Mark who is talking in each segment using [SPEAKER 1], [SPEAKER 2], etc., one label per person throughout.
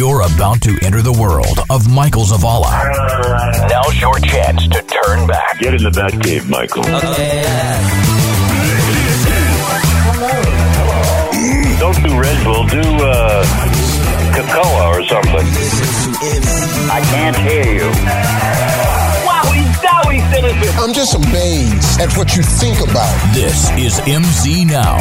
[SPEAKER 1] You're about to enter the world of Michael Zavala. Now's your chance to turn back.
[SPEAKER 2] Get in the Batcave, Michael. Okay. Don't do Red Bull, do uh, Cocoa or something. I can't hear you.
[SPEAKER 3] I'm just amazed at what you think about.
[SPEAKER 1] This is MZ Now.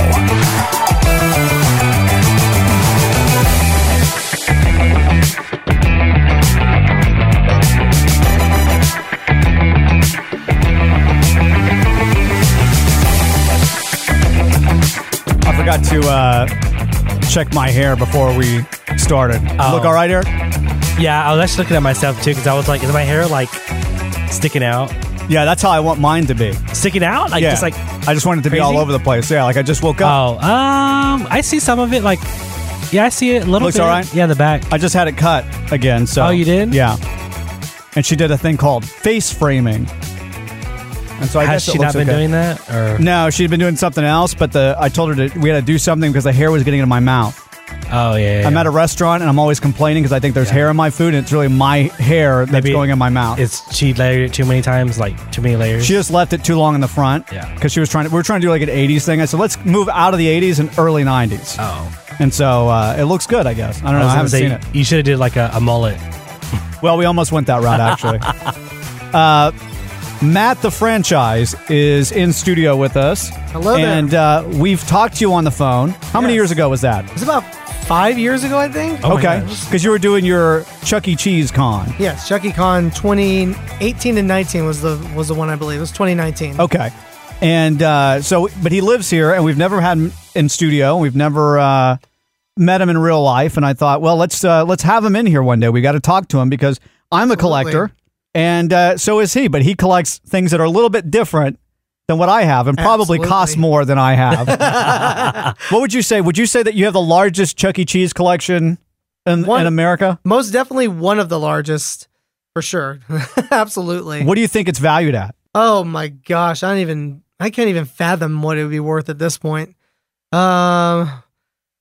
[SPEAKER 4] I forgot to uh, check my hair before we started.
[SPEAKER 5] Oh.
[SPEAKER 4] Look all right, Eric?
[SPEAKER 5] Yeah, I was actually looking at myself too because I was like, is my hair like sticking out?
[SPEAKER 4] Yeah, that's how I want mine to be.
[SPEAKER 5] Sticking out? Like
[SPEAKER 4] yeah.
[SPEAKER 5] just like
[SPEAKER 4] I just want it to be all over the place. Yeah, like I just woke up.
[SPEAKER 5] oh, um, I see some of it. Like, yeah, I see it a little
[SPEAKER 4] Looks
[SPEAKER 5] bit.
[SPEAKER 4] all right?
[SPEAKER 5] Yeah, the back.
[SPEAKER 4] I just had it cut again. So
[SPEAKER 5] Oh, you did?
[SPEAKER 4] Yeah. And she did a thing called face framing. And so I
[SPEAKER 5] Has
[SPEAKER 4] guess
[SPEAKER 5] she not been
[SPEAKER 4] okay.
[SPEAKER 5] doing that? Or
[SPEAKER 4] No, she'd been doing something else, but the I told her to we had to do something because the hair was getting into my mouth.
[SPEAKER 5] oh yeah, yeah,
[SPEAKER 4] I'm
[SPEAKER 5] yeah.
[SPEAKER 4] at a restaurant and I'm always complaining because I think there's hair in my food and it's really my hair that's
[SPEAKER 5] Maybe
[SPEAKER 4] going in my mouth.
[SPEAKER 5] It's she layered it too many times, like too many layers.
[SPEAKER 4] She just left it too long in the front.
[SPEAKER 5] Yeah.
[SPEAKER 4] Because she was trying to, we were trying to do like an 80s thing. I said, let's move out of the 80s and early 90s.
[SPEAKER 5] oh,
[SPEAKER 4] And so uh, it looks good, I guess. I don't know. I, haven't
[SPEAKER 5] say,
[SPEAKER 4] seen it.
[SPEAKER 5] You should have did like a, a mullet.
[SPEAKER 4] Well, we almost went that route, actually. uh, Matt, the franchise, is in studio with us.
[SPEAKER 6] Hello there.
[SPEAKER 4] And uh, we've talked to you on the phone. How many
[SPEAKER 6] Yes.
[SPEAKER 4] years ago was that?
[SPEAKER 6] It was about five years ago, I think.
[SPEAKER 5] Oh my
[SPEAKER 4] okay.
[SPEAKER 5] gosh.
[SPEAKER 4] Because you were doing your Chuck E. Cheese con.
[SPEAKER 6] Yes, Chucky Con 2018 and 19 was the was the one I believe. It was 2019.
[SPEAKER 4] Okay. And uh, so, but he lives here, and we've never had him in studio. We've never uh, met him in real life. And I thought, well, let's uh, let's have him in here one day. We got to talk to him because I'm a collector, and uh, so is he. But he collects things that are a little bit different than what I have, and probably cost
[SPEAKER 6] Absolutely.
[SPEAKER 4] more than I have. what would you say? Would you say that you have the largest Chuck E. Cheese collection in,
[SPEAKER 6] One-
[SPEAKER 4] in America?
[SPEAKER 6] Most definitely one of the largest, for sure. Absolutely.
[SPEAKER 4] What do you think it's valued at?
[SPEAKER 6] Oh my gosh, I don't even I can't even fathom what it would be worth at this point. Um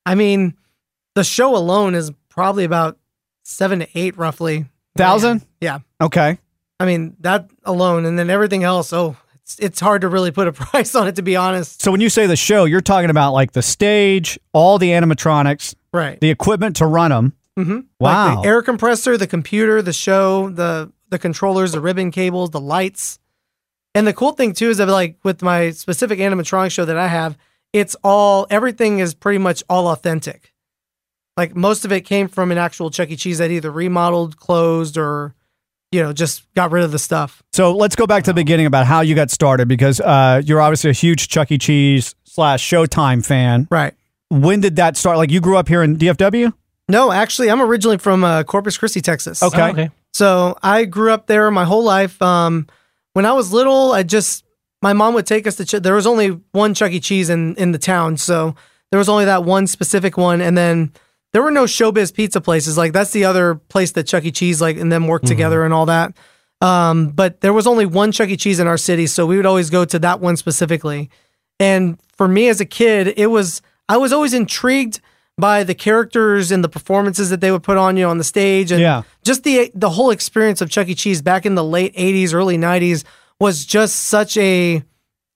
[SPEAKER 6] I mean, the show alone is probably about 7 to 8 roughly.
[SPEAKER 4] Thousand?
[SPEAKER 6] Yeah.
[SPEAKER 4] Okay.
[SPEAKER 6] I mean, that alone and then everything else, oh, it's it's hard to really put a price on it to be honest.
[SPEAKER 4] So when you say the show, you're talking about like the stage, all the animatronics,
[SPEAKER 6] Right.
[SPEAKER 4] the equipment to run them.
[SPEAKER 6] Mhm.
[SPEAKER 4] Wow.
[SPEAKER 6] Like the air compressor, the computer, the show, the the controllers, the ribbon cables, the lights. And the cool thing too is that like with my specific animatronic show that I have, it's all everything is pretty much all authentic. Like most of it came from an actual Chuck E. Cheese that either remodeled, closed, or you know just got rid of the stuff.
[SPEAKER 4] So let's go back to the beginning about how you got started because uh, you're obviously a huge Chuck E. Cheese slash Showtime fan.
[SPEAKER 6] Right.
[SPEAKER 4] When did that start? Like you grew up here in DFW?
[SPEAKER 6] No, actually, I'm originally from uh, Corpus Christi, Texas.
[SPEAKER 4] Okay.
[SPEAKER 5] Oh, okay.
[SPEAKER 6] So I grew up there my whole life. Um, when I was little, I just my mom would take us to. Ch- there was only one Chuck E. Cheese in in the town, so there was only that one specific one, and then there were no showbiz pizza places. Like that's the other place that Chuck E. Cheese like and them work together and all that. Um, but there was only one Chuck E. Cheese in our city, so we would always go to that one specifically. And for me as a kid, it was I was always intrigued by the characters and the performances that they would put on you know, on the stage and
[SPEAKER 4] Yeah.
[SPEAKER 6] just the the whole experience of Chuck E. Cheese back in the late '80s, early '90s was just such a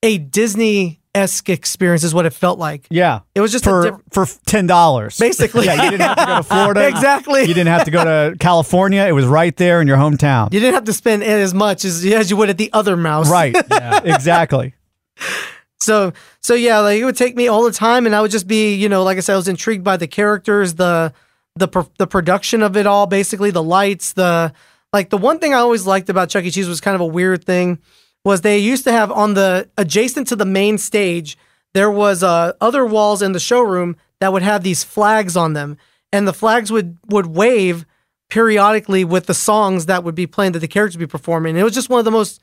[SPEAKER 6] a Disney esque experience, is what it felt like.
[SPEAKER 4] Yeah.
[SPEAKER 6] It was just
[SPEAKER 4] for
[SPEAKER 6] diff-
[SPEAKER 4] for ten dollars.
[SPEAKER 6] basically.
[SPEAKER 4] Yeah, you didn't have to go to Florida.
[SPEAKER 6] exactly.
[SPEAKER 4] You didn't have to go to California. It was right there in your hometown.
[SPEAKER 6] You didn't have to spend as much as as you would at the other mouse.
[SPEAKER 4] Right. Exactly.
[SPEAKER 6] So so yeah, like it would take me all the time, and I would just be, you know, like I said, I was intrigued by the characters, the the pro- the production of it all, basically the lights, the like. The one thing I always liked about Chuck E. Cheese was kind of a weird thing was they used to have on the adjacent to the main stage there was uh, other walls in the showroom that would have these flags on them, and the flags would would wave periodically with the songs that would be playing that the characters would be performing. And it was just one of the most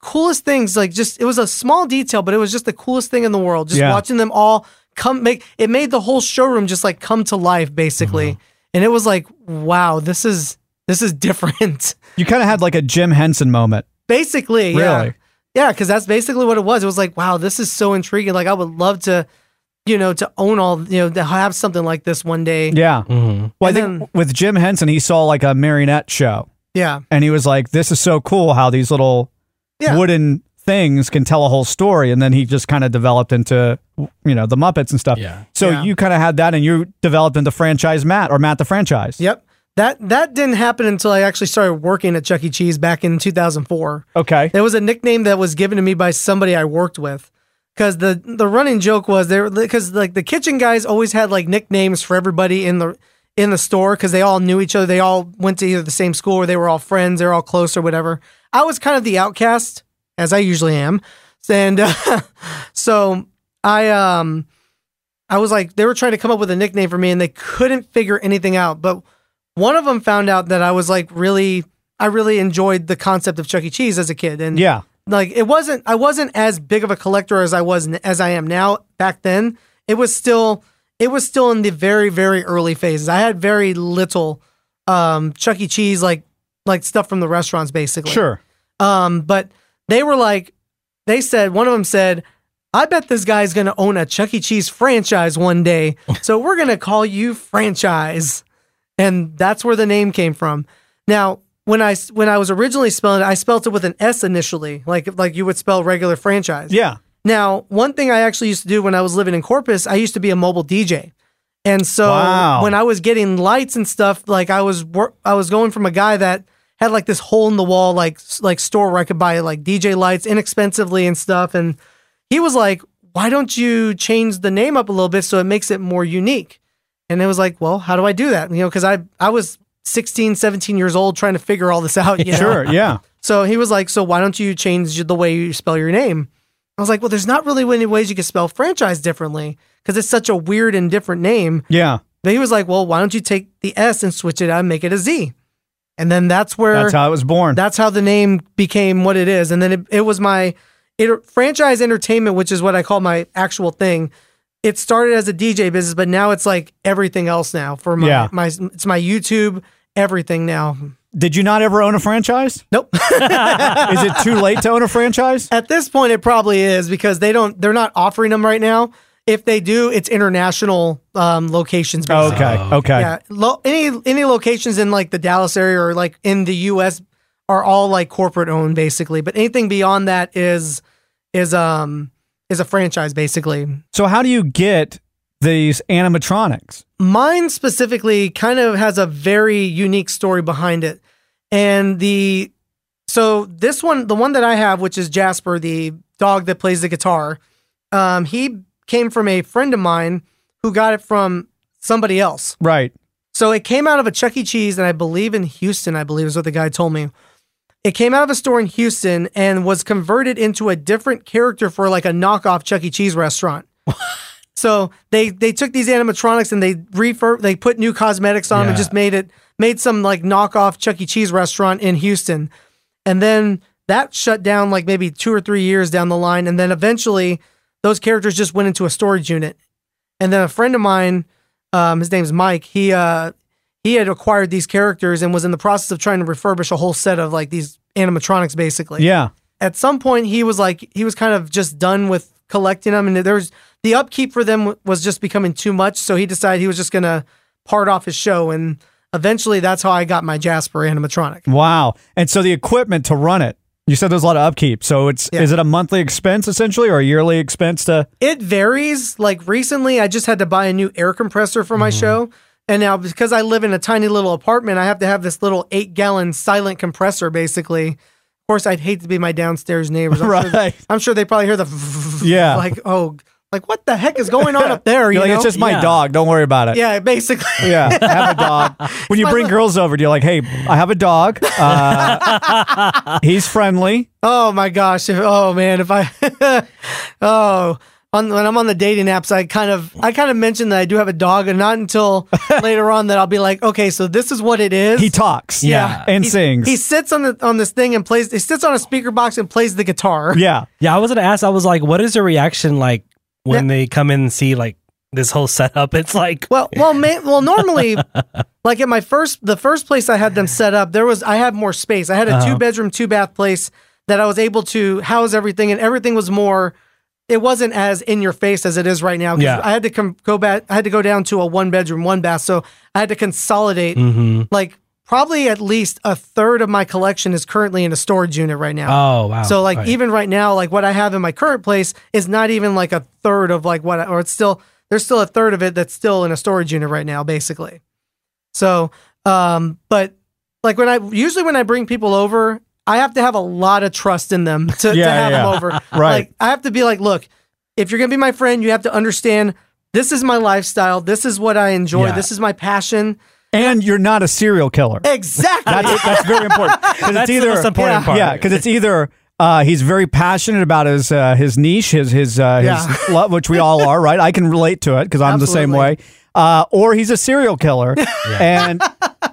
[SPEAKER 6] coolest things. Like just it was a small detail, but it was just the coolest thing in the world. Just
[SPEAKER 4] Yeah.
[SPEAKER 6] watching them all come make it made the whole showroom just like come to life basically. And it was like, wow, this is this is different.
[SPEAKER 4] You kind of had like a Jim Henson moment.
[SPEAKER 6] basically.
[SPEAKER 4] Really?
[SPEAKER 6] Yeah, because that's basically what it was. It was like, wow, this is so intriguing. Like I would love to you know, to own all, you know, to have something like this one day.
[SPEAKER 4] Yeah.
[SPEAKER 5] Mm-hmm.
[SPEAKER 4] Well, I think
[SPEAKER 6] then-
[SPEAKER 4] with Jim Henson, he saw like a marionette show,
[SPEAKER 6] Yeah.
[SPEAKER 4] and he was like, "This is so cool how these little
[SPEAKER 6] Yeah.
[SPEAKER 4] wooden things can tell a whole story." And then he just kind of developed into you know the Muppets and stuff.
[SPEAKER 5] Yeah.
[SPEAKER 4] So
[SPEAKER 6] Yeah.
[SPEAKER 4] you kind of had that, and you developed into franchise Matt or Matt the franchise.
[SPEAKER 6] Yep. That that didn't happen until I actually started working at Chuck E. Cheese back in 2004.
[SPEAKER 4] Okay.
[SPEAKER 6] It was a nickname that was given to me by somebody I worked with. Because the the running joke was there because like the kitchen guys always had like nicknames for everybody in the in the store because they all knew each other. They all went to either the same school or they were all friends. They're all close or whatever. I was kind of the outcast, as I usually am, and uh, so I um I was like they were trying to come up with a nickname for me and they couldn't figure anything out. But one of them found out that I was like really I really enjoyed the concept of Chuck E. Cheese as a kid and
[SPEAKER 4] Yeah.
[SPEAKER 6] like it wasn't I wasn't as big of a collector as I was as I am now back then. It was still it was still in the very very early phases. I had very little um Chuck E. Cheese like like stuff from the restaurants basically.
[SPEAKER 4] Sure.
[SPEAKER 6] Um but they were like they said one of them said I bet this guy's going to own a Chuck E. Cheese franchise one day. So we're going to call you franchise. And that's where the name came from. Now, when I when I was originally spelling it, I spelled it with an S initially, like like you would spell regular franchise.
[SPEAKER 4] Yeah.
[SPEAKER 6] Now, one thing I actually used to do when I was living in Corpus, I used to be a mobile DJ. And so
[SPEAKER 4] Wow.
[SPEAKER 6] when I was getting lights and stuff, like I was wor- I was going from a guy that had like this hole in the wall like like store where I could buy like DJ lights inexpensively and stuff and he was like, "Why don't you change the name up a little bit so it makes it more unique?" And it was like, "Well, how do I do that?" You know, cuz I I was 16, 17 years old trying to figure all this out, you know.
[SPEAKER 4] Sure. Yeah.
[SPEAKER 6] So he was like, "So why don't you change the way you spell your name?" I was like, "Well, there's not really any ways you can spell franchise differently because it's such a weird and different name."
[SPEAKER 4] Yeah.
[SPEAKER 6] But he was like, "Well, why don't you take the S and switch it out and make it a Z? And then that's where
[SPEAKER 4] That's how it was born.
[SPEAKER 6] that's how the name became what it is. And then it, it was my it, franchise entertainment, which is what I call my actual thing. It started as a DJ business, but now it's like everything else now for my,
[SPEAKER 4] Yeah.
[SPEAKER 6] my it's my YouTube, everything now.
[SPEAKER 4] Did you not ever own a franchise?
[SPEAKER 6] Nope.
[SPEAKER 4] Is it too late to own a franchise?
[SPEAKER 6] At this point, it probably is because they don't they're not offering them right now. If they do, it's international um, locations. basically.
[SPEAKER 4] Okay. Okay.
[SPEAKER 6] Yeah, lo- any any locations in like the Dallas area or like in the U.S. are all like corporate owned basically. But anything beyond that is is um is a franchise basically.
[SPEAKER 4] So how do you get these animatronics?
[SPEAKER 6] Mine specifically kind of has a very unique story behind it, and the so this one, the one that I have, which is Jasper, the dog that plays the guitar, um, he came from a friend of mine who got it from somebody else.
[SPEAKER 4] Right.
[SPEAKER 6] So it came out of a Chuck E. Cheese, and I believe in Houston, I believe is what the guy told me. It came out of a store in Houston and was converted into a different character for like a knockoff Chuck E. Cheese restaurant. so they they took these animatronics and they refurb they put new cosmetics on them and
[SPEAKER 5] Yeah.
[SPEAKER 6] just made it made some like knockoff Chuck E. Cheese restaurant in Houston. And then that shut down like maybe two or three years down the line. And then eventually those characters just went into a storage unit. And then a friend of mine, um, his name's Mike, he uh he had acquired these characters and was in the process of trying to refurbish a whole set of like these animatronics basically.
[SPEAKER 4] Yeah.
[SPEAKER 6] At some point he was like he was kind of just done with collecting them and there was the upkeep for them was just becoming too much, so he decided he was just going to part off his show and eventually that's how I got my Jasper animatronic.
[SPEAKER 4] Wow. And so the equipment to run it, you said there's a lot of upkeep. So it's
[SPEAKER 6] Yeah.
[SPEAKER 4] is it a monthly expense essentially or a yearly expense to
[SPEAKER 6] It varies. Like recently, I just had to buy a new air compressor for my mm-hmm. show. And now, because I live in a tiny little apartment, I have to have this little eight gallon silent compressor basically. Of course, I'd hate to be my downstairs neighbors. I'm, sure,
[SPEAKER 4] Right.
[SPEAKER 6] I'm sure they probably hear the
[SPEAKER 4] Yeah.
[SPEAKER 6] like, oh, like what the heck is going on up there? You
[SPEAKER 4] You're like,
[SPEAKER 6] know?
[SPEAKER 4] it's just my
[SPEAKER 5] Yeah.
[SPEAKER 4] dog. Don't worry about it.
[SPEAKER 6] yeah, basically.
[SPEAKER 4] Yeah, I have a dog. When you bring girls over, do you're like, "Hey, I have a dog. Uh, he's friendly.
[SPEAKER 6] Oh my gosh! Oh man, if I, oh, on, when I'm on the dating apps, I kind of, I kind of mentioned that I do have a dog, and not until later on that I'll be like, okay, so this is what it is.
[SPEAKER 4] He talks.
[SPEAKER 5] Yeah.
[SPEAKER 4] and
[SPEAKER 6] He-
[SPEAKER 4] sings.
[SPEAKER 6] He sits on the on this thing and plays. He sits on a speaker box and plays the guitar.
[SPEAKER 4] yeah,
[SPEAKER 5] Yeah, I was gonna ask. I was like, what is your reaction like when they come in and see like this whole setup? It's like,
[SPEAKER 6] Well, well, ma- well. Normally, like at my first, the first place I had them set up, there was I had more space. I had a
[SPEAKER 5] Uh-huh.
[SPEAKER 6] two bedroom, two bath place that I was able to house everything, and everything was more. It wasn't as in your face as it is right now.
[SPEAKER 5] Yeah.
[SPEAKER 6] I had to com- go back. I had to go down to a one bedroom, one bath. So I had to consolidate.
[SPEAKER 5] Mm-hmm.
[SPEAKER 6] Like probably at least a third of my collection is currently in a storage unit right now.
[SPEAKER 5] Oh wow.
[SPEAKER 6] So like
[SPEAKER 5] Right.
[SPEAKER 6] even right now, like what I have in my current place is not even like a third of like what, I, or it's still there's still a third of it that's still in a storage unit right now, basically. So, um, but like when I usually when I bring people over, I have to have a lot of trust in them to, to have
[SPEAKER 4] yeah.
[SPEAKER 6] them over.
[SPEAKER 4] Right.
[SPEAKER 6] Like I have to be like, look, if you're gonna be my friend, you have to understand this is my lifestyle. This is what I enjoy.
[SPEAKER 5] Yeah.
[SPEAKER 6] This is my passion.
[SPEAKER 4] And you're not a serial killer.
[SPEAKER 6] Exactly.
[SPEAKER 4] That's that's very important. 'Cause
[SPEAKER 5] That's
[SPEAKER 4] it's
[SPEAKER 5] the
[SPEAKER 4] either
[SPEAKER 5] most important
[SPEAKER 6] yeah,
[SPEAKER 5] part.
[SPEAKER 4] Yeah, because it's either uh, he's very passionate about his uh, his niche, his his uh, his
[SPEAKER 6] Yeah.
[SPEAKER 4] love, which we all are, right? I can relate to it because I'm the same way. Uh, or he's a serial killer, and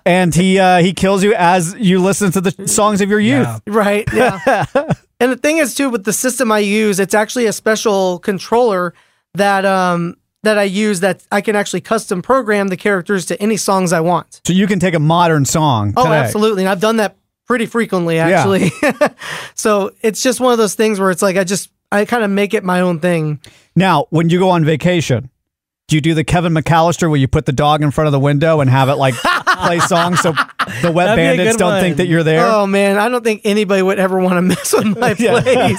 [SPEAKER 4] and he uh, he kills you as you listen to the songs of your youth.
[SPEAKER 5] Yeah.
[SPEAKER 6] Right. Yeah. and the thing is too with the system I use, it's actually a special controller that um that I use that I can actually custom program the characters to any songs I want.
[SPEAKER 4] So you can take a modern song.
[SPEAKER 6] Oh,
[SPEAKER 4] today.
[SPEAKER 6] absolutely. And I've done that pretty frequently actually. Yeah. so it's just one of those things where it's like I just I kind of make it my own thing.
[SPEAKER 4] Now, when you go on vacation, do you do the Kevin McCallister where you put the dog in front of the window and have it like play songs so the wet
[SPEAKER 5] That'd be a
[SPEAKER 4] bandits don't
[SPEAKER 5] one.
[SPEAKER 4] think that you're there?
[SPEAKER 6] Oh man, I don't think anybody would ever want to mess with my place.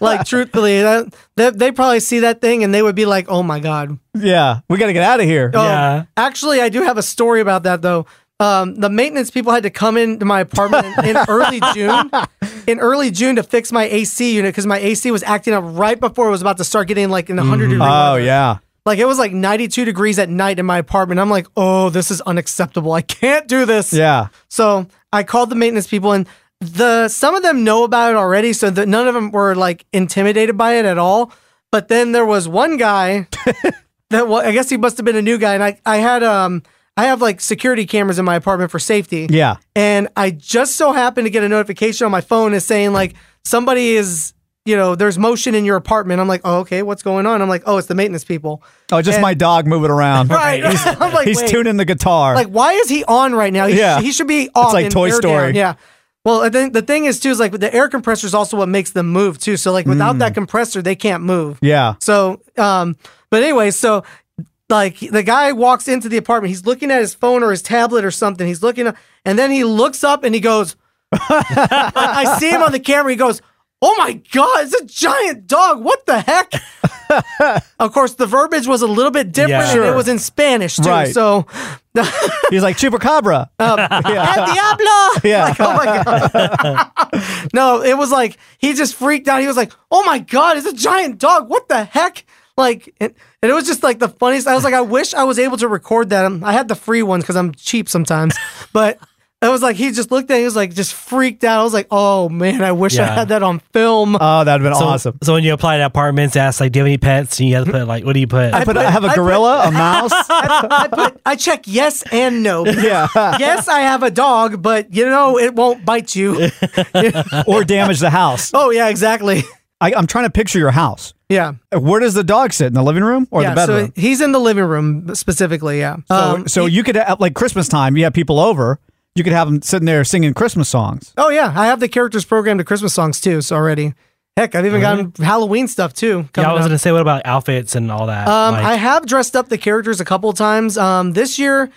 [SPEAKER 6] like truthfully, that, that they probably see that thing and they would be like, "Oh my god,
[SPEAKER 4] Yeah, we got to get out of here.
[SPEAKER 6] Oh,
[SPEAKER 5] Yeah.
[SPEAKER 6] Actually, I do have a story about that though. Um, the maintenance people had to come into my apartment in, in early June, in early June to fix my AC unit because my AC was acting up right before it was about to start getting like in the 100 degree
[SPEAKER 4] Oh
[SPEAKER 6] weather.
[SPEAKER 4] yeah.
[SPEAKER 6] Like it was like 92 degrees at night in my apartment. I'm like, oh, this is unacceptable. I can't do this.
[SPEAKER 4] Yeah.
[SPEAKER 6] So I called the maintenance people and the some of them know about it already, so that none of them were like intimidated by it at all. But then there was one guy that well, I guess he must have been a new guy, and I I had um I have like security cameras in my apartment for safety.
[SPEAKER 4] Yeah.
[SPEAKER 6] And I just so happened to get a notification on my phone is saying like somebody is you know there's motion in your apartment. I'm like, oh okay, what's going on? I'm like, oh, it's the maintenance people.
[SPEAKER 4] Oh, just
[SPEAKER 6] And-
[SPEAKER 4] my dog moving around.
[SPEAKER 6] Right.
[SPEAKER 4] He's,
[SPEAKER 6] I'm like,
[SPEAKER 4] he's tuning the guitar.
[SPEAKER 6] Like, why is he on right now? He,
[SPEAKER 4] Yeah.
[SPEAKER 6] he should be off.
[SPEAKER 4] It's
[SPEAKER 6] like
[SPEAKER 4] Toy Story.
[SPEAKER 6] down. Yeah. Well, I think the thing is too is like the air compressor is also what makes them move too. So like without that compressor, they can't move.
[SPEAKER 4] Mm. yeah.
[SPEAKER 6] So, um, but anyway, so like the guy walks into the apartment, he's looking at his phone or his tablet or something. He's looking, up, and then he looks up and he goes, I, I see him on the camera. He goes, "Oh my god, it's a giant dog! What the heck?" of course, the verbiage was a little bit different,
[SPEAKER 5] Yeah.
[SPEAKER 6] and it was in Spanish too.
[SPEAKER 4] Right.
[SPEAKER 6] So,
[SPEAKER 4] He's like Chupacabra.
[SPEAKER 6] El Diablo.
[SPEAKER 4] Yeah.
[SPEAKER 6] Like, oh my god. no, it was like he just freaked out. He was like, "Oh my god, it's a giant dog! What the heck?" Like, and, and it was just like the funniest. I was like, I wish I was able to record that. Um, I had the free ones because I'm cheap sometimes, but. It was like he just looked at it, he was like just freaked out. I was like, oh man, I wish I
[SPEAKER 5] Yeah.
[SPEAKER 6] had that on film.
[SPEAKER 4] Oh, that'd have been
[SPEAKER 5] So,
[SPEAKER 4] awesome.
[SPEAKER 5] so when you apply to apartments, ask like, do you have any pets? And you have to put like, what do you put?
[SPEAKER 4] I, put, I
[SPEAKER 6] put-
[SPEAKER 4] have a
[SPEAKER 6] I put-
[SPEAKER 4] gorilla, a mouse.
[SPEAKER 6] I put I check yes and no.
[SPEAKER 4] yeah.
[SPEAKER 6] yes, I have a dog, but you know it won't bite you.
[SPEAKER 4] or damage the house.
[SPEAKER 6] oh yeah, exactly.
[SPEAKER 4] I, I'm trying to picture your house.
[SPEAKER 6] Yeah.
[SPEAKER 4] Where does the dog sit? In the living room or
[SPEAKER 6] yeah,
[SPEAKER 4] the bedroom?
[SPEAKER 6] so he's in the living room specifically. Yeah.
[SPEAKER 4] So,
[SPEAKER 6] Um,
[SPEAKER 4] so you could have, like Christmas time, you have people over. You could have them sitting there singing Christmas songs.
[SPEAKER 6] oh yeah, I have the characters programmed to Christmas songs too. So already, heck, I've even gotten Halloween stuff too.
[SPEAKER 5] yeah, I was
[SPEAKER 6] up.
[SPEAKER 5] gonna say, what about outfits and all that?
[SPEAKER 6] Um,
[SPEAKER 5] Like-
[SPEAKER 6] I have dressed up the characters a couple of times. Um, this year,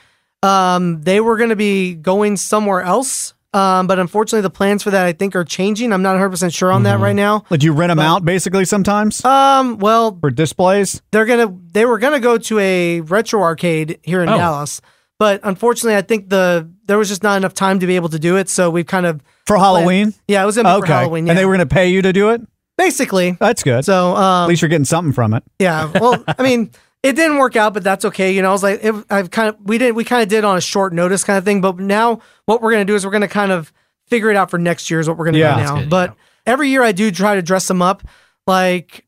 [SPEAKER 6] um, they were going to be going somewhere else. Um, but unfortunately, the plans for that I think are changing. I'm not 100 percent sure on that
[SPEAKER 5] Mm-hmm.
[SPEAKER 6] right now.
[SPEAKER 4] Like you rent them out basically sometimes
[SPEAKER 6] Um, well,
[SPEAKER 4] for displays.
[SPEAKER 6] they're gonna they were gonna go to a retro arcade here in
[SPEAKER 5] Oh.
[SPEAKER 6] Dallas, but unfortunately, I think the there was just not enough time to be able to do it. So we've kind of
[SPEAKER 4] For Halloween?
[SPEAKER 6] yeah, it was gonna be
[SPEAKER 4] Okay.
[SPEAKER 6] for Halloween. Yeah.
[SPEAKER 4] And they were going to pay you to do it?
[SPEAKER 6] basically.
[SPEAKER 4] That's good.
[SPEAKER 6] So um,
[SPEAKER 4] At least you're getting something from it.
[SPEAKER 6] Yeah. Well, I mean, it didn't work out, but that's okay. You know, I was like, it, I've kind of, we didn't we kind of did on a short notice kind of thing. But now what we're going to do is we're going to kind of figure it out for next year is what we're going to
[SPEAKER 4] Yeah.
[SPEAKER 6] do now.
[SPEAKER 5] good,
[SPEAKER 6] but every year I do try to dress them up. Like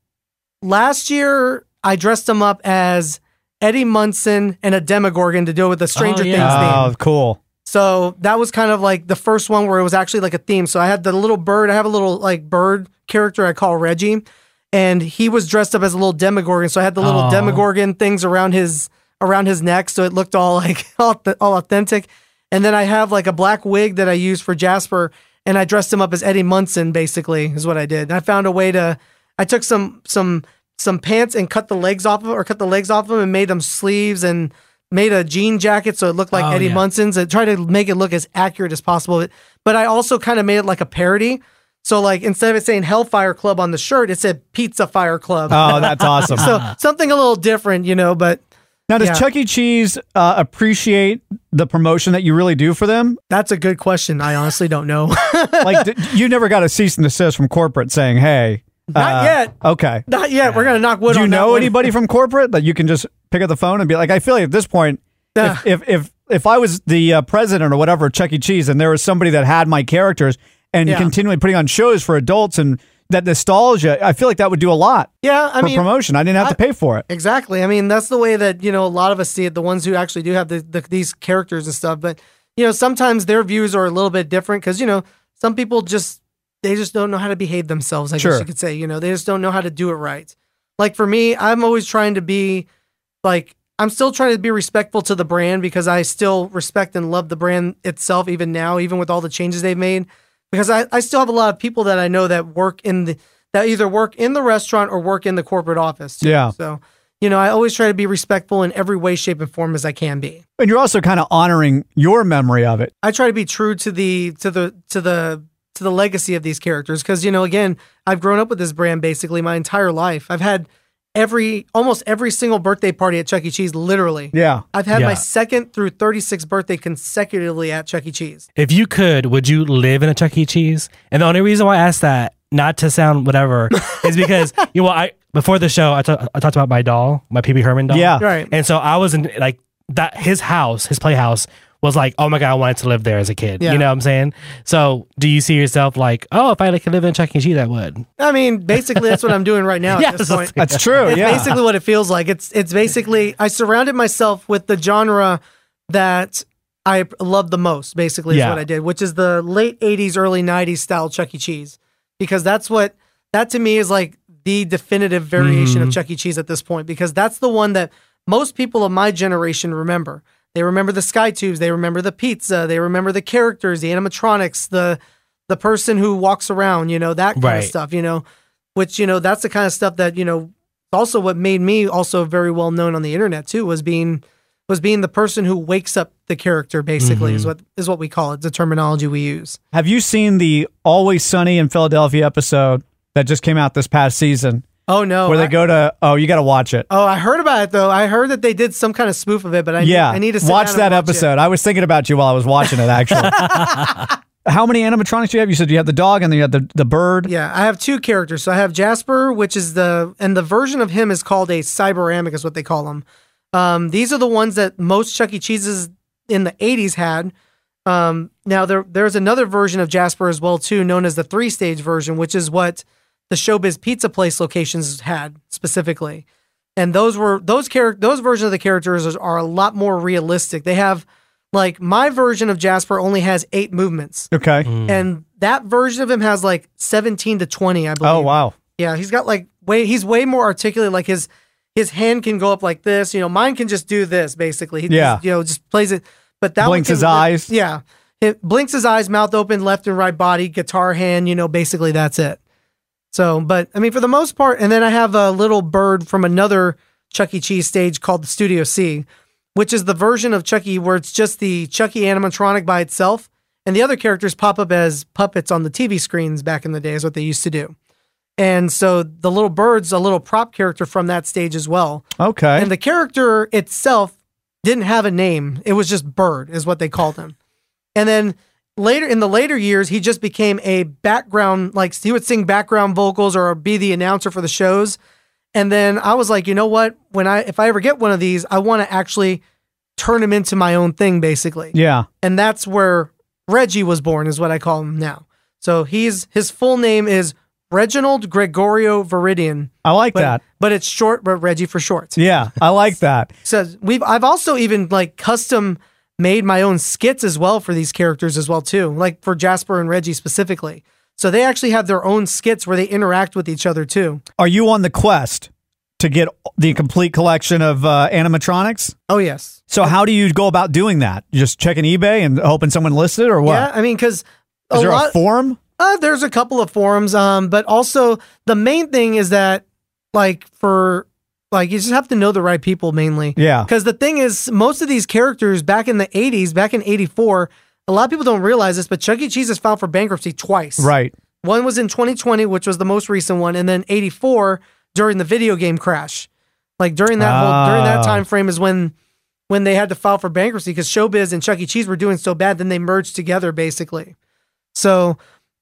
[SPEAKER 6] last year, I dressed them up as Eddie Munson and a Demogorgon to deal with the Stranger
[SPEAKER 5] yeah.
[SPEAKER 6] Things theme.
[SPEAKER 4] Oh, cool.
[SPEAKER 6] So that was kind of like the first one where it was actually like a theme. So I had the little bird. I have a little like bird character I call Reggie, and he was dressed up as a little Demogorgon. So I had the little
[SPEAKER 5] Aw.
[SPEAKER 6] Demogorgon things around his around his neck, so it looked all like all, all authentic. And then I have like a black wig that I use for Jasper, and I dressed him up as Eddie Munson. Basically, is what I did. And I found a way to I took some some some pants and cut the legs off of or cut the legs off of them and made them sleeves and made a jean jacket so it looked like
[SPEAKER 5] Oh,
[SPEAKER 6] Eddie
[SPEAKER 5] yeah.
[SPEAKER 6] Munson's and tried to make it look as accurate as possible. But I also kind of made it like a parody. So like instead of it saying Hellfire Club on the shirt, it said Pizza Fire Club.
[SPEAKER 4] Oh, that's awesome.
[SPEAKER 6] so something a little different, you know, but
[SPEAKER 4] now, does
[SPEAKER 6] yeah.
[SPEAKER 4] Chuck E. Cheese uh, appreciate the promotion that you really do for them?
[SPEAKER 6] that's a good question. I honestly don't know.
[SPEAKER 4] Like, d- you never got a cease and desist from corporate saying, "Hey."
[SPEAKER 6] Not
[SPEAKER 4] uh,
[SPEAKER 6] yet.
[SPEAKER 4] Okay.
[SPEAKER 6] Not yet. We're gonna knock wood
[SPEAKER 4] Do you know anybody from corporate that you can just pick up the phone and be like, I feel like at this point,
[SPEAKER 6] Yeah.
[SPEAKER 4] if, if if if I was the uh, president or whatever Chuck E. Cheese and there was somebody that had my characters and
[SPEAKER 6] Yeah.
[SPEAKER 4] continually putting on shows for adults and that nostalgia, I feel like that would do a lot
[SPEAKER 6] Yeah, I
[SPEAKER 4] for
[SPEAKER 6] mean
[SPEAKER 4] promotion. I didn't have to pay for it.
[SPEAKER 6] Exactly. I mean, that's the way that you know a lot of us see it. The ones who actually do have the, the these characters and stuff. But you know, sometimes their views are a little bit different because you know some people just they just don't know how to behave themselves. I
[SPEAKER 4] Sure.
[SPEAKER 6] guess you could say. You know, they just don't know how to do it right. Like for me, I'm always trying to be like I'm still trying to be respectful to the brand because I still respect and love the brand itself even now, even with all the changes they've made. Because I, I still have a lot of people that I know that work in the that either work in the restaurant or work in the corporate office. too.
[SPEAKER 4] Yeah.
[SPEAKER 6] So, you know, I always try to be respectful in every way, shape, and form as I can be.
[SPEAKER 4] And you're also kind of honoring your memory of it.
[SPEAKER 6] I try to be true to the to the to the to the legacy of these characters because you know, again, I've grown up with this brand basically my entire life. I've had every almost every single birthday party at Chuck E. Cheese, literally.
[SPEAKER 4] Yeah.
[SPEAKER 6] I've had my second through 36th birthday consecutively at Chuck E. Cheese.
[SPEAKER 5] If you could, would you live in a Chuck E. Cheese? And the only reason why I asked that, not to sound whatever, is because you know I before the show I ta- I talked about my doll, my Pee-wee Herman doll.
[SPEAKER 4] Yeah.
[SPEAKER 6] Right.
[SPEAKER 5] And so I was in like that. His house, his playhouse, was like, oh my god, I wanted to live there as a kid.
[SPEAKER 6] Yeah.
[SPEAKER 5] You know what I'm saying? So do you see yourself like, oh, if I could live in a Chuck E. Cheese, I would.
[SPEAKER 6] I mean, basically that's what I'm doing right now at
[SPEAKER 5] Yes.
[SPEAKER 6] this point.
[SPEAKER 4] That's true.
[SPEAKER 6] It's
[SPEAKER 4] yeah.
[SPEAKER 6] basically what it feels like. It's it's basically I surrounded myself with the genre that I love the most. Basically, is
[SPEAKER 5] Yeah.
[SPEAKER 6] what I did, which is the late '80s, early '90s style Chuck E. Cheese, because that's what that to me is like the definitive variation of mm-hmm. Chuck E. Cheese at this point. Because that's the one that most people of my generation remember. They remember the sky tubes. They remember the pizza. They remember the characters, the animatronics, the the person who walks around. You know that kind of stuff. You know, which you know that's the kind of stuff that you know also what made me also very well known on the internet too was being was being the person who wakes up the character basically is mm-hmm. what is what we call it the terminology we use
[SPEAKER 4] Have you seen the Always Sunny in Philadelphia episode that just came out this past season
[SPEAKER 6] oh no
[SPEAKER 4] where
[SPEAKER 6] I-
[SPEAKER 4] they go to, oh, you got to watch it.
[SPEAKER 6] oh i heard about it though i heard that they did some kind of spoof of it but i
[SPEAKER 4] yeah.
[SPEAKER 6] need, i need to
[SPEAKER 4] watch that
[SPEAKER 6] watch it.
[SPEAKER 4] episode. I was thinking about you while I was watching it, actually. How many animatronics do you have? You said you have the dog and then you have the, the bird.
[SPEAKER 6] yeah i have two characters so i have jasper which is the and the version of him is called a cyberamic is what they call him um, these are the ones that most chuck e cheeses in the 80s had Um, now there there's another version of Jasper as well too, known as the three stage version, which is what the Showbiz Pizza Place locations had specifically. And those were those character those versions of the characters are, are a lot more realistic. They have like my version of Jasper only has eight movements,
[SPEAKER 4] Okay. Mm.
[SPEAKER 6] and that version of him has like seventeen to twenty, I oh, believe.
[SPEAKER 4] Oh, wow.
[SPEAKER 6] Yeah, he's got like way he's way more articulate. Like his his hand can go up like this. You know, mine can just do this basically. He
[SPEAKER 4] Yeah.
[SPEAKER 6] just, you know, just plays it. But that one
[SPEAKER 4] Blinks
[SPEAKER 6] can
[SPEAKER 4] his eyes.
[SPEAKER 6] Yeah, it blinks his eyes, mouth open, left and right body, guitar hand. You know, basically that's it. So, but I mean, for the most part, and then I have a little bird from another Chuck E. Cheese stage called the Studio C, which is the version of Chuck E. where it's just the Chuck E. animatronic by itself, and the other characters pop up as puppets on the TV screens back in the day, is what they used to do. And so the little bird's a little prop character from that stage as well.
[SPEAKER 4] Okay.
[SPEAKER 6] And the character itself didn't have a name. It was just Bird, is what they called him. And then later in the later years, he just became a background, like he would sing background vocals or be the announcer for the shows. And then I was like, you know what? When I if I ever get one of these, I want to actually turn him into my own thing, basically
[SPEAKER 4] yeah.
[SPEAKER 6] and that's where Reggie was born, is what I call him now. So he's his full name is Reginald Gregorio Viridian,
[SPEAKER 4] I like
[SPEAKER 6] but
[SPEAKER 4] that.
[SPEAKER 6] but it's short, but Reggie for short.
[SPEAKER 4] Yeah. I like that.
[SPEAKER 6] So we've I've also even like custom made my own skits as well for these characters as well too, like for Jasper and Reggie specifically. So they actually have their own skits where they interact with each other too.
[SPEAKER 4] Are you on the quest to get the complete collection of uh, animatronics?
[SPEAKER 6] Oh yes,
[SPEAKER 4] So how do you go about doing that? You just checking eBay and hoping someone lists it or what?
[SPEAKER 6] yeah. I mean, because
[SPEAKER 4] Is there a forum?
[SPEAKER 6] Uh, there's a couple of forums, um, but also the main thing is that, like, for like you just have to know the right people mainly.
[SPEAKER 4] Yeah.
[SPEAKER 6] Because the thing is, most of these characters back in the '80s, back in '84, a lot of people don't realize this, but Chuck E. Cheese has filed for bankruptcy twice.
[SPEAKER 4] Right.
[SPEAKER 6] One was in 2020, which was the most recent one, and then 84 during the video game crash. Like during that whole during that
[SPEAKER 4] Ah.
[SPEAKER 6] time frame is when when they had to file for bankruptcy because Showbiz and Chuck E. Cheese were doing so bad, then they merged together basically. So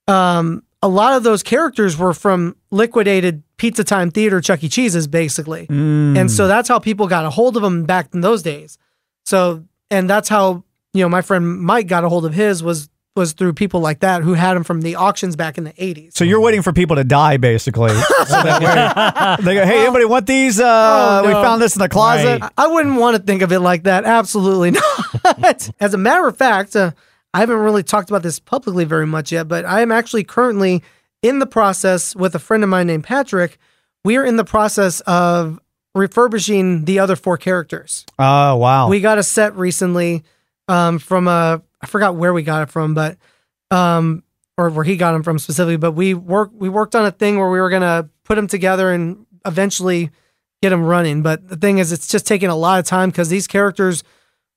[SPEAKER 6] um, a lot of those characters were from liquidated Pizza Time Theater Chuck E. Cheese's basically, and so that's how people got a hold of them back in those days. So and that's how you know my friend Mike got a hold of his was was through people like that who had them from the auctions back in the 80s.
[SPEAKER 4] So you're waiting for people to die, basically. So way- they go, hey, anybody want these? Uh,
[SPEAKER 6] Oh,
[SPEAKER 4] We found this in the closet.
[SPEAKER 5] Right.
[SPEAKER 6] I wouldn't want to think of it like that. Absolutely not. As a matter of fact, uh, I haven't really talked about this publicly very much yet, but I am actually currently in the process with a friend of mine named Patrick. We are in the process of refurbishing the other four characters.
[SPEAKER 4] Oh, wow.
[SPEAKER 6] We got a set recently um, from a I forgot where we got it from, but um, or where he got them from specifically. But we worked we worked on a thing where we were gonna put them together and eventually get them running. But the thing is, it's just taking a lot of time because these characters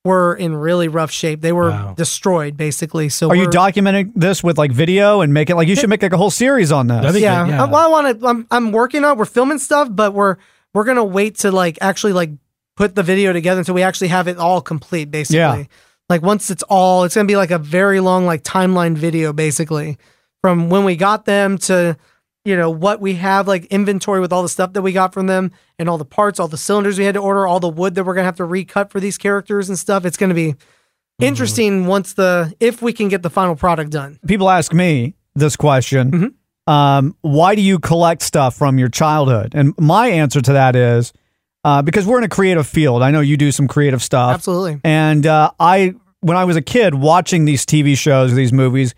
[SPEAKER 6] were in really rough shape. They were
[SPEAKER 5] Wow.
[SPEAKER 6] destroyed basically. So
[SPEAKER 4] Are you documenting this with like video and make it like you should make like a whole series on
[SPEAKER 5] That'd
[SPEAKER 4] this?
[SPEAKER 6] yeah,
[SPEAKER 5] yeah.
[SPEAKER 6] Uh, well, I want to. I'm, I'm working on. We're filming stuff, but we're we're gonna wait to like actually like put the video together until we actually have it all complete. Basically,
[SPEAKER 4] Yeah.
[SPEAKER 6] like once it's all, it's gonna be like a very long like timeline video, basically from when we got them to you know what we have like inventory with all the stuff that we got from them and all the parts, all the cylinders we had to order, all the wood that we're gonna have to recut for these characters and stuff. It's gonna be interesting once the if we can get the final product done.
[SPEAKER 4] People ask me this question.
[SPEAKER 6] Mm-hmm.
[SPEAKER 4] Um, why do you collect stuff from your childhood? And my answer to that is uh, because we're in a creative field. I know you do some creative stuff.
[SPEAKER 6] Absolutely.
[SPEAKER 4] And uh, I, when I was a kid, watching these TV shows, these movies,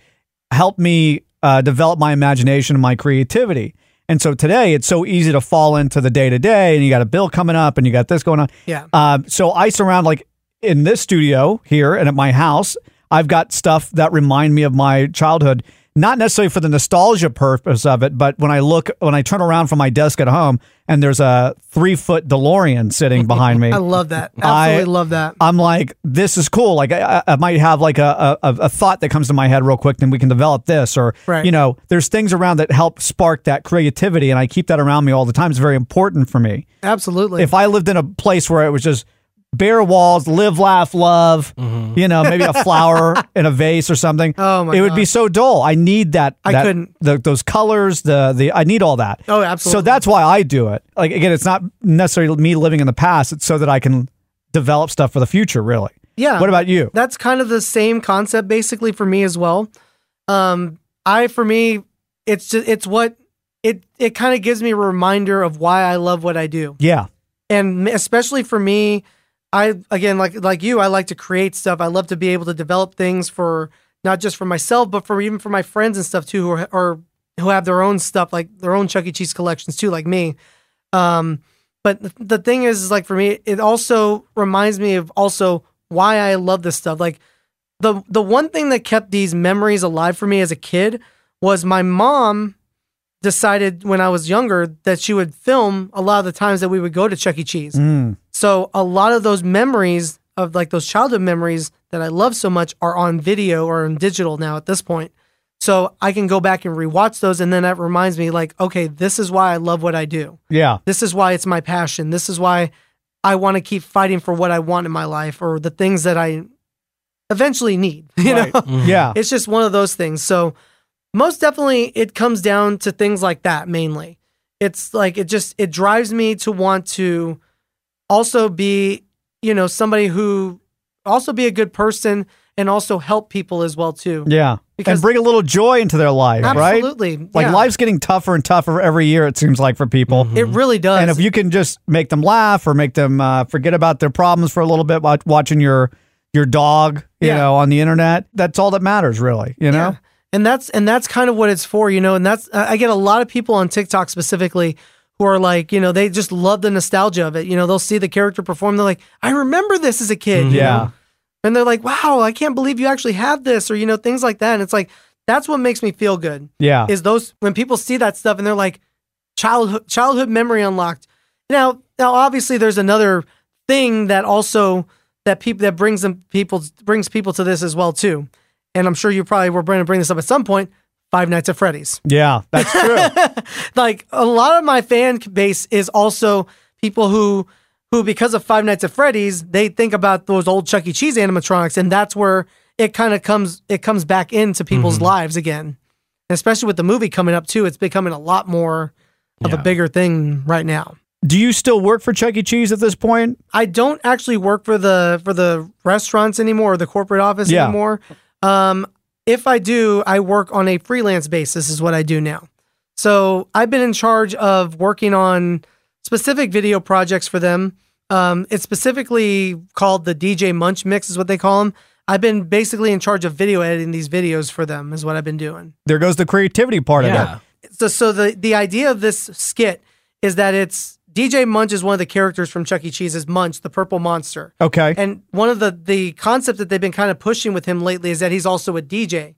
[SPEAKER 4] helped me uh, develop my imagination and my creativity. And so today, it's so easy to fall into the day to day, and you got a bill coming up, and you got this going on.
[SPEAKER 6] Yeah.
[SPEAKER 4] Uh, so I surround like in this studio here and at my house, I've got stuff that remind me of my childhood. Not necessarily for the nostalgia purpose of it, but when I look, when I turn around from my desk at home, and there's a three foot DeLorean sitting behind me.
[SPEAKER 6] I love that. Absolutely
[SPEAKER 4] I-
[SPEAKER 6] love that.
[SPEAKER 4] I'm like, this is cool. Like, I, I might have like a, a a thought that comes to my head real quick, then we can develop this. Or,
[SPEAKER 6] Right.
[SPEAKER 4] you know, there's things around that help spark that creativity, and I keep that around me all the time. It's very important for me.
[SPEAKER 6] Absolutely.
[SPEAKER 4] If I lived in a place where it was just bare walls, live, laugh, love, you know, maybe a flower in a vase or something,
[SPEAKER 6] Oh, my
[SPEAKER 4] it would be so dull. I need that.
[SPEAKER 6] I
[SPEAKER 4] that-
[SPEAKER 6] couldn't.
[SPEAKER 4] The, those colors, the the I need all that.
[SPEAKER 6] Oh, absolutely.
[SPEAKER 4] So that's why I do it. Like again, it's not necessarily me living in the past. It's so that I can develop stuff for the future. Really.
[SPEAKER 6] yeah.
[SPEAKER 4] What about you?
[SPEAKER 6] That's kind of the same concept basically for me as well. Um, I for me, it's just it's what it it kind of gives me a reminder of why I love what I do,
[SPEAKER 4] Yeah.
[SPEAKER 6] and especially for me, I again like like you, I like to create stuff. I love to be able to develop things for not just for myself, but for even for my friends and stuff too, who are, are who have their own stuff like their own Chuck E. Cheese collections too, like me. Um, but the, thing is, is like for me, it also reminds me of also why I love this stuff. Like the the one thing that kept these memories alive for me as a kid was my mom decided when I was younger that she would film a lot of the times that we would go to Chuck E. Cheese.
[SPEAKER 4] Mm.
[SPEAKER 6] So a lot of those memories of like those childhood memories that I love so much are on video or in digital now at this point. So I can go back and rewatch those and then that reminds me like, okay, this is why I love what I do.
[SPEAKER 4] Yeah.
[SPEAKER 6] This is why it's my passion. This is why I want to keep fighting for what I want in my life or the things that I eventually need. You
[SPEAKER 4] Right.
[SPEAKER 6] know? Mm-hmm.
[SPEAKER 4] Yeah.
[SPEAKER 6] It's just one of those things. So most definitely it comes down to things like that mainly. It's like it just it drives me to want to also be, you know, somebody who also be a good person and also help people as well too.
[SPEAKER 4] Yeah.
[SPEAKER 6] Because-
[SPEAKER 4] and bring a little joy into their life, right?
[SPEAKER 6] Absolutely.
[SPEAKER 4] Like
[SPEAKER 6] yeah.
[SPEAKER 4] life's getting tougher and tougher every year. It seems like for people.
[SPEAKER 6] it really does.
[SPEAKER 4] And if you can just make them laugh or make them uh, forget about their problems for a little bit, while watching your your dog, you
[SPEAKER 6] Yeah.
[SPEAKER 4] know, on the internet, that's all that matters, really. You know.
[SPEAKER 6] Yeah. And that's and that's kind of what it's for, you know. And that's I I get a lot of people on TikTok specifically who are like, you know, they just love the nostalgia of it. You know, they'll see the character perform. They're like, I remember this as a kid. you
[SPEAKER 4] Yeah.
[SPEAKER 6] know? And they're like, wow, I can't believe you actually have this, or you know, things like that. And it's like that's what makes me feel good.
[SPEAKER 4] Yeah.
[SPEAKER 6] Is those when people see that stuff and they're like childhood childhood memory unlocked. Now now obviously there's another thing that also that people that brings them people brings people to this as well too. And I'm sure you probably were going to bring this up at some point. Five Nights at Freddy's.
[SPEAKER 4] yeah, that's true.
[SPEAKER 6] Like a lot of my fan base is also people who who because of Five Nights at Freddy's, they think about those old Chuck E. Cheese animatronics, and that's where it kind of comes it comes back into people's
[SPEAKER 5] Mm-hmm.
[SPEAKER 6] lives again. And especially with the movie coming up too, it's becoming a lot more of a bigger thing right now.
[SPEAKER 4] Do you still work for Chuck E. Cheese at this point?
[SPEAKER 6] I don't actually work for the for the restaurants anymore or the corporate office
[SPEAKER 4] Yeah.
[SPEAKER 6] anymore. Um, if I do, I work on a freelance basis. Is what I do now. So I've been in charge of working on specific video projects for them. Um, it's specifically called the DJ Munch Mix, is what they call them. I've been basically in charge of video editing these videos for them. Is what I've been doing.
[SPEAKER 4] There goes the creativity part of
[SPEAKER 5] Yeah.
[SPEAKER 4] it.
[SPEAKER 6] So, so the the idea of this skit is that it's DJ Munch is one of the characters from Chuck E. Cheese's Munch, the purple monster.
[SPEAKER 4] Okay.
[SPEAKER 6] And one of the the concept that they've been kind of pushing with him lately is that he's also a DJ.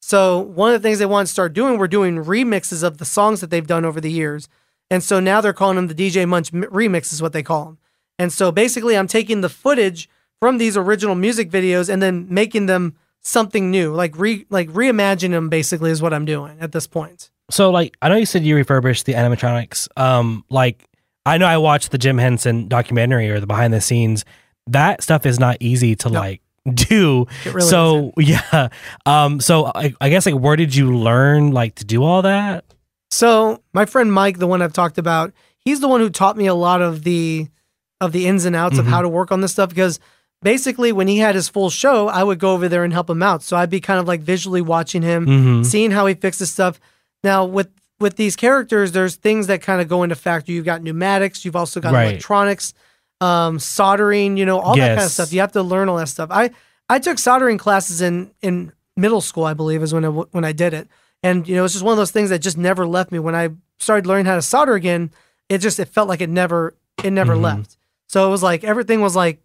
[SPEAKER 6] So one of the things they want to start doing, we're doing remixes of the songs that they've done over the years. And so now they're calling them the DJ Munch m- remix is what they call them. And so basically I'm taking the footage from these original music videos and then making them something new, like re like reimagine them basically is what I'm doing at this point.
[SPEAKER 5] So like I know you said you refurbished the animatronics. Um like I know I watched the Jim Henson documentary or the behind the scenes. That stuff is not easy to like do.
[SPEAKER 6] It really
[SPEAKER 5] so yeah. Um so I, I guess like where did you learn like to do all that?
[SPEAKER 6] So my friend Mike, the one I've talked about, he's the one who taught me a lot of the of the ins and outs of how to work on this stuff because basically when he had his full show, I would go over there and help him out. So I'd be kind of like visually watching him,
[SPEAKER 5] Mhm.
[SPEAKER 6] seeing how he fixes stuff. Now with with these characters, there's things that kind of go into factor. You've got pneumatics, you've also got
[SPEAKER 5] Right.
[SPEAKER 6] electronics, um, soldering, you know, all that kind of stuff. You have to learn all that stuff. I I took soldering classes in in middle school, I believe, is when I, when I did it. And you know, it's just one of those things that just never left me. When I started learning how to solder again, it just it felt like it never it never left. So it was like everything was like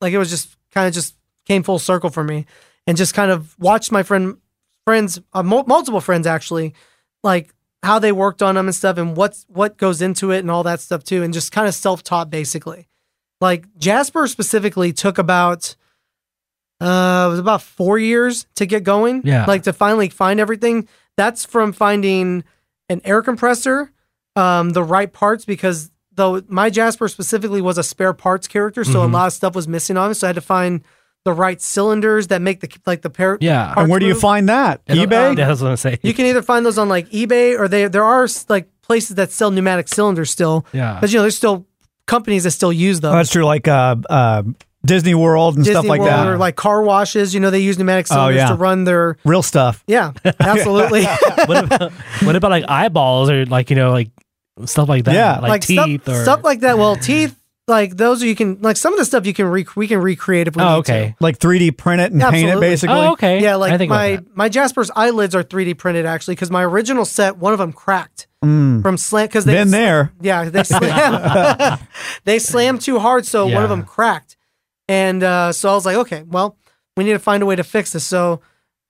[SPEAKER 6] like it was just kind of just came full circle for me, and just kind of watched my friend friends uh, mul- multiple friends actually like how they worked on them and stuff, and what's what goes into it and all that stuff too, and just kind of self taught basically. Like Jasper specifically took about uh it was about four years to get going.
[SPEAKER 5] Yeah.
[SPEAKER 6] Like to finally find everything. That's from finding an air compressor, um, the right parts because though my Jasper specifically was a spare parts character, so a lot of stuff was missing on it. So I had to find the right cylinders that make the like the pair.
[SPEAKER 5] Yeah.
[SPEAKER 4] and where do you
[SPEAKER 6] move.
[SPEAKER 4] find that?
[SPEAKER 5] Yeah,
[SPEAKER 4] eBay?
[SPEAKER 5] That's what I'm saying.
[SPEAKER 6] You can either find those on like eBay or they there are like places that sell pneumatic cylinders still.
[SPEAKER 5] Yeah.
[SPEAKER 6] But you know, there's still companies that still use those.
[SPEAKER 4] Oh, that's true. Like uh, uh, Disney World and
[SPEAKER 6] Disney
[SPEAKER 4] stuff like
[SPEAKER 6] World
[SPEAKER 4] that.
[SPEAKER 6] or like car washes, you know, they use pneumatic
[SPEAKER 4] Oh,
[SPEAKER 6] cylinders
[SPEAKER 4] yeah.
[SPEAKER 6] to run their
[SPEAKER 4] Real stuff.
[SPEAKER 6] Yeah, absolutely.
[SPEAKER 5] what, about, what about like eyeballs or like you know like stuff like that?
[SPEAKER 4] Yeah.
[SPEAKER 5] like,
[SPEAKER 6] like
[SPEAKER 5] teeth
[SPEAKER 6] stuff,
[SPEAKER 5] or
[SPEAKER 6] stuff like that. Well, teeth like those you can like some of the stuff you can re- we can recreate if we
[SPEAKER 5] Oh,
[SPEAKER 6] need
[SPEAKER 5] okay.
[SPEAKER 4] Like 3D print it and paint it, basically.
[SPEAKER 5] Oh, okay.
[SPEAKER 6] to. Yeah,
[SPEAKER 5] I
[SPEAKER 6] like
[SPEAKER 5] think
[SPEAKER 6] my my Jasper's eyelids are 3D printed actually because my original set one of them cracked
[SPEAKER 4] Mm.
[SPEAKER 6] from slam because they
[SPEAKER 4] Been there.
[SPEAKER 6] Yeah, they slam. they slammed too hard, so one of them cracked. And uh, so I was like, okay, well, we need to find a way to fix this. So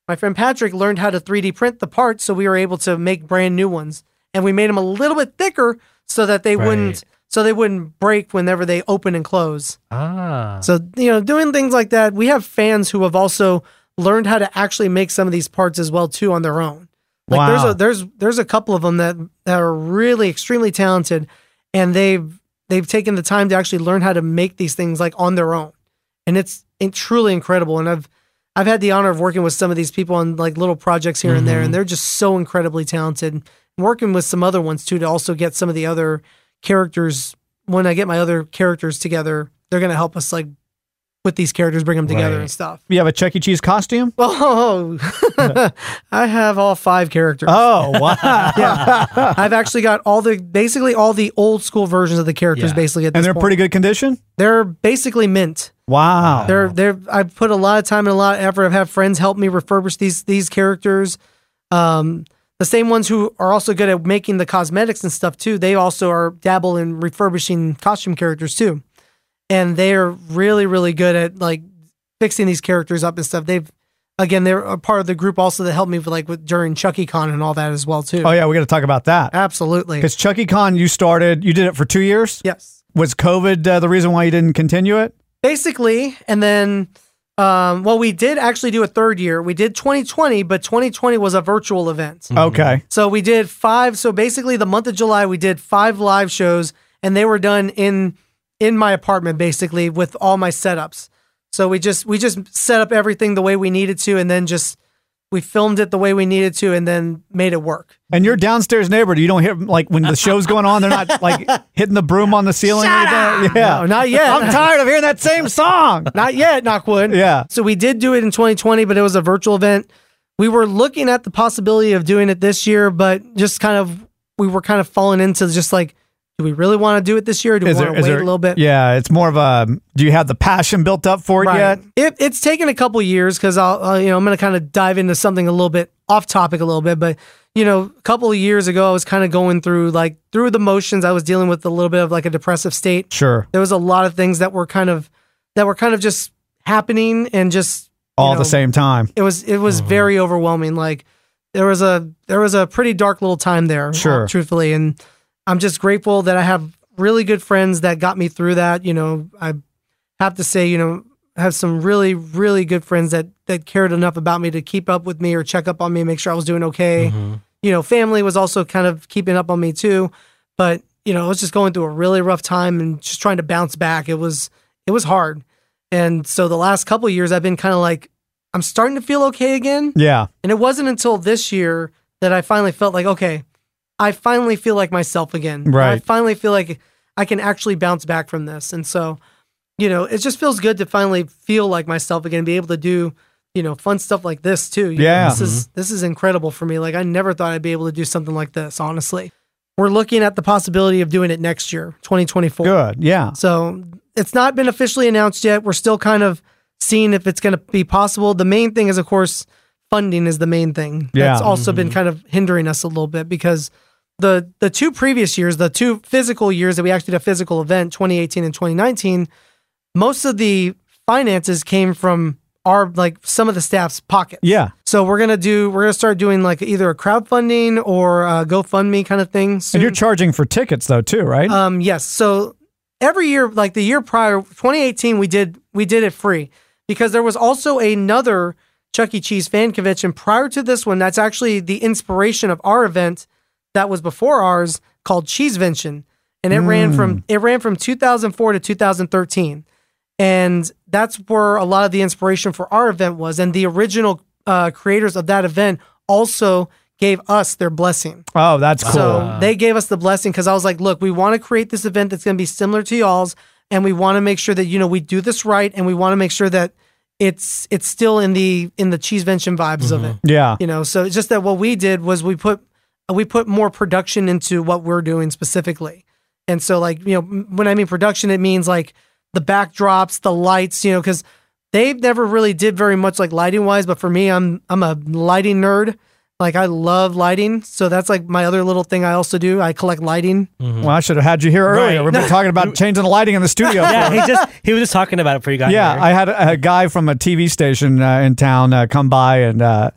[SPEAKER 6] my friend Patrick learned how to 3D print the parts, so we were able to make brand new ones, and we made them a little bit thicker so that they
[SPEAKER 5] Right.
[SPEAKER 6] wouldn't so they wouldn't break whenever they open and close.
[SPEAKER 5] ah
[SPEAKER 6] So you know, doing things like that, we have fans who have also learned how to actually make some of these parts as well too on their own. Like
[SPEAKER 4] Wow.
[SPEAKER 6] there's a there's there's a couple of them that that are really extremely talented, and they've they've taken the time to actually learn how to make these things like on their own, and it's, it's truly incredible. And I've I've had the honor of working with some of these people on like little projects here and there, and they're just so incredibly talented. And working with some other ones too to also get some of the other characters. When I get my other characters together, they're gonna help us like put these characters, bring them together
[SPEAKER 5] Right.
[SPEAKER 6] and stuff.
[SPEAKER 4] You have a Chuck E. Cheese costume?
[SPEAKER 6] Oh, I have all five characters.
[SPEAKER 4] Oh, wow.
[SPEAKER 6] yeah, I've actually got all the basically all the old school versions of the characters.
[SPEAKER 5] Yeah.
[SPEAKER 6] Basically, at
[SPEAKER 4] and they're
[SPEAKER 6] point.
[SPEAKER 4] pretty good condition?
[SPEAKER 6] They're basically mint.
[SPEAKER 4] Wow.
[SPEAKER 6] They're they're. I've put a lot of time and a lot of effort. I've had friends help me refurbish these these characters. Um, the same ones who are also good at making the cosmetics and stuff too. They also are dabble in refurbishing costume characters too, and they are really really good at like fixing these characters up and stuff. They've again, they're a part of the group also that helped me with like with during Chucky Con and all that as well too.
[SPEAKER 4] Oh yeah, we got to talk about that.
[SPEAKER 6] Absolutely.
[SPEAKER 4] Because Chucky Con, you started, you did it for two years.
[SPEAKER 6] Yes.
[SPEAKER 4] Was COVID uh, the reason why you didn't continue it?
[SPEAKER 6] Basically, and then um, well, we did actually do a third year. We did 2020, but 2020 was a virtual event.
[SPEAKER 4] Okay.
[SPEAKER 6] So we did five. So basically, the month of July, we did five live shows, and they were done in in my apartment, basically with all my setups. So we just we just set up everything the way we needed to, and then just we filmed it the way we needed to, and then made it work.
[SPEAKER 4] And your downstairs neighbor, you don't hear like when the show's going on, they're not like hitting the broom on the ceiling. or anything? Yeah.
[SPEAKER 6] No, not yet.
[SPEAKER 4] I'm tired of hearing that same song.
[SPEAKER 6] Not yet, Knockwood.
[SPEAKER 4] Yeah.
[SPEAKER 6] So we did do it in 2020, but it was a virtual event. We were looking at the possibility of doing it this year, but just kind of we were kind of falling into just like, do we really want to do it this year? Or do we
[SPEAKER 4] Is
[SPEAKER 6] want
[SPEAKER 4] there,
[SPEAKER 6] to wait
[SPEAKER 4] there,
[SPEAKER 6] a little bit?
[SPEAKER 4] Yeah, it's more of a. Do you have the passion built up for it
[SPEAKER 6] Right.
[SPEAKER 4] yet?
[SPEAKER 6] It, it's taken a couple years because I'll, uh, you know, I'm going to kind of dive into something a little bit off topic a little bit, but you know, a couple of years ago, I was kind of going through like through the motions. I was dealing with a little bit of like a depressive state.
[SPEAKER 4] Sure.
[SPEAKER 6] There was a lot of things that were kind of that were kind of just happening and just
[SPEAKER 4] All at
[SPEAKER 6] know,
[SPEAKER 4] the same time.
[SPEAKER 6] it was it was very overwhelming like there was a there was a pretty dark little time there uh,
[SPEAKER 4] Sure.
[SPEAKER 6] truthfully and i'm just grateful that i have really good friends that got me through that you know. I have to say you know I have some really really good friends that that cared enough about me to keep up with me or check up on me and make sure i was doing okay. Mm-hmm. You know family was also kind of keeping up on me too but you know i was just going through a really rough time and just trying to bounce back. It was it was hard. And so the last couple of years i've been kind of like i'm starting to feel okay again.
[SPEAKER 4] Yeah.
[SPEAKER 6] and it wasn't until this year that I finally felt like, okay, I finally feel like myself again.
[SPEAKER 4] Right.
[SPEAKER 6] I finally feel like I can actually bounce back from this. And so, you know, it just feels good to finally feel like myself again, be able to do, you know, fun stuff like this too. You know,
[SPEAKER 4] Yeah.
[SPEAKER 6] this is mm-hmm. this is incredible for me. Like I never thought I'd be able to do something like this, honestly. We're looking at the possibility of doing it next year, 2024.
[SPEAKER 4] Good. Yeah.
[SPEAKER 6] So it's not been officially announced yet. We're still kind of seeing if it's going to be possible. The main thing is, of course, funding is the main thing.
[SPEAKER 4] Yeah.
[SPEAKER 6] That's also been kind of hindering us a little bit because the the two previous years, the two physical years that we actually did a physical event, 2018 and 2019, most of the finances came from our like some of the staff's pockets.
[SPEAKER 4] Yeah.
[SPEAKER 6] So we're gonna do we're gonna start doing like either a crowdfunding or a GoFundMe kind of thing.
[SPEAKER 4] And you're charging for tickets though too, right?
[SPEAKER 6] Um, yes. So every year, like the year prior, 2018, we did we did it free because there was also another Chuck E. Cheese fan convention prior to this one. That's actually the inspiration of our event that was before ours called Cheesevention, and it ran from it ran from 2004 to 2013, and that's where a lot of the inspiration for our event was. And the original uh, creators of that event also gave us their blessing.
[SPEAKER 4] oh, that's cool.
[SPEAKER 6] So they gave us the blessing because I was like, look, we want to create this event that's going to be similar to y'all's, and we want to make sure that you know we do this right, and we want to make sure that it's it's still in the in the cheesevention vibes of it. Mm-hmm.
[SPEAKER 4] yeah.
[SPEAKER 6] You know, so it's just that what we did was we put we put more production into what we're doing specifically, and so like you know when I mean production, it means like the backdrops, the lights, you know, because they never really did very much like lighting wise. But for me, I'm I'm a lighting nerd. Like I love lighting, so that's like my other little thing I also do. I collect lighting.
[SPEAKER 4] Well, I should have had you here earlier.
[SPEAKER 5] Right.
[SPEAKER 4] We've been talking about changing the lighting in the studio.
[SPEAKER 5] Yeah, he just he was just talking about it before you got
[SPEAKER 4] Yeah,
[SPEAKER 5] here.
[SPEAKER 4] I had a, a guy from a TV station uh, in town uh, come by and uh,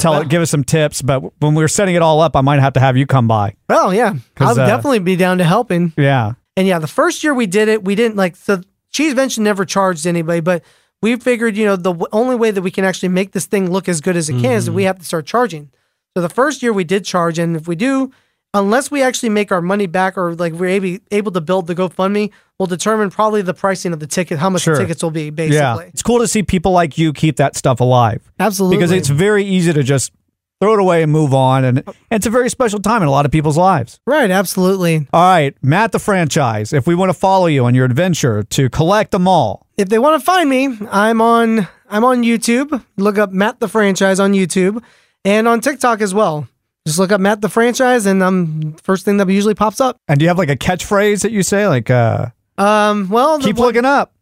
[SPEAKER 4] tell give us some tips. But when we were setting it all up, I might have to have you come by.
[SPEAKER 6] Oh yeah, I'll
[SPEAKER 4] uh,
[SPEAKER 6] definitely be down to helping.
[SPEAKER 4] Yeah,
[SPEAKER 6] And yeah, the first year we did it, we didn't like so Cheesevention never charged anybody, but we figured, you know, the w- only way that we can actually make this thing look as good as it can is that we mm-hmm. have to start charging. So the first year we did charge, and if we do, unless we actually make our money back or like we're able, able to build the GoFundMe, will determine probably the pricing of the ticket, how much
[SPEAKER 4] Sure.
[SPEAKER 6] the tickets will be, basically.
[SPEAKER 4] yeah.
[SPEAKER 6] basically.
[SPEAKER 4] It's cool to see people like you keep that stuff alive
[SPEAKER 6] Absolutely.
[SPEAKER 4] because it's very easy to just throw it away and move on, and, and it's a very special time in a lot of people's lives.
[SPEAKER 6] right, absolutely.
[SPEAKER 4] All right, Matt, the franchise. If we want to follow you on your adventure to collect them all,
[SPEAKER 6] if they want to find me, I'm on I'm on YouTube. Look up Matt the franchise on YouTube and on TikTok as well. Just look up Matt the franchise, and um, first thing that usually pops up.
[SPEAKER 4] and do you have like a catchphrase that you say, like uh,
[SPEAKER 6] Um, well,
[SPEAKER 4] "Keep
[SPEAKER 6] one-
[SPEAKER 4] looking up"?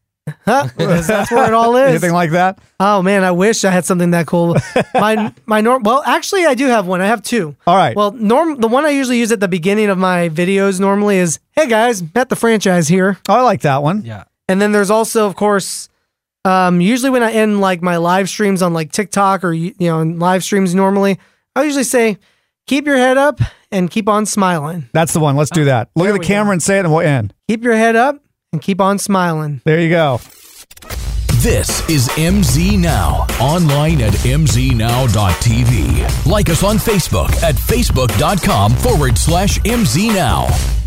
[SPEAKER 6] Huh? that's where it all is.
[SPEAKER 4] Anything like that?
[SPEAKER 6] Oh man, I wish I had something that cool. My my norm. Well, actually, I do have one. I have two.
[SPEAKER 4] All right.
[SPEAKER 6] Well, norm. The one I usually use at the beginning of my videos normally is, "Hey guys, Matt the franchise here."
[SPEAKER 4] Oh, I like that one.
[SPEAKER 5] Yeah.
[SPEAKER 6] And then there's also, of course, um, usually when I end like my live streams on like TikTok or you know in live streams normally, I usually say, "Keep your head up and keep on smiling."
[SPEAKER 4] That's the one. Let's do oh, that. Look
[SPEAKER 6] there
[SPEAKER 4] at the camera
[SPEAKER 6] go.
[SPEAKER 4] and say it, and we'll end.
[SPEAKER 6] Keep your head up and keep on smiling.
[SPEAKER 4] There you go.
[SPEAKER 1] This is MZ Now, online at mznow.tv. Like us on Facebook at facebook.com forward slash mznow.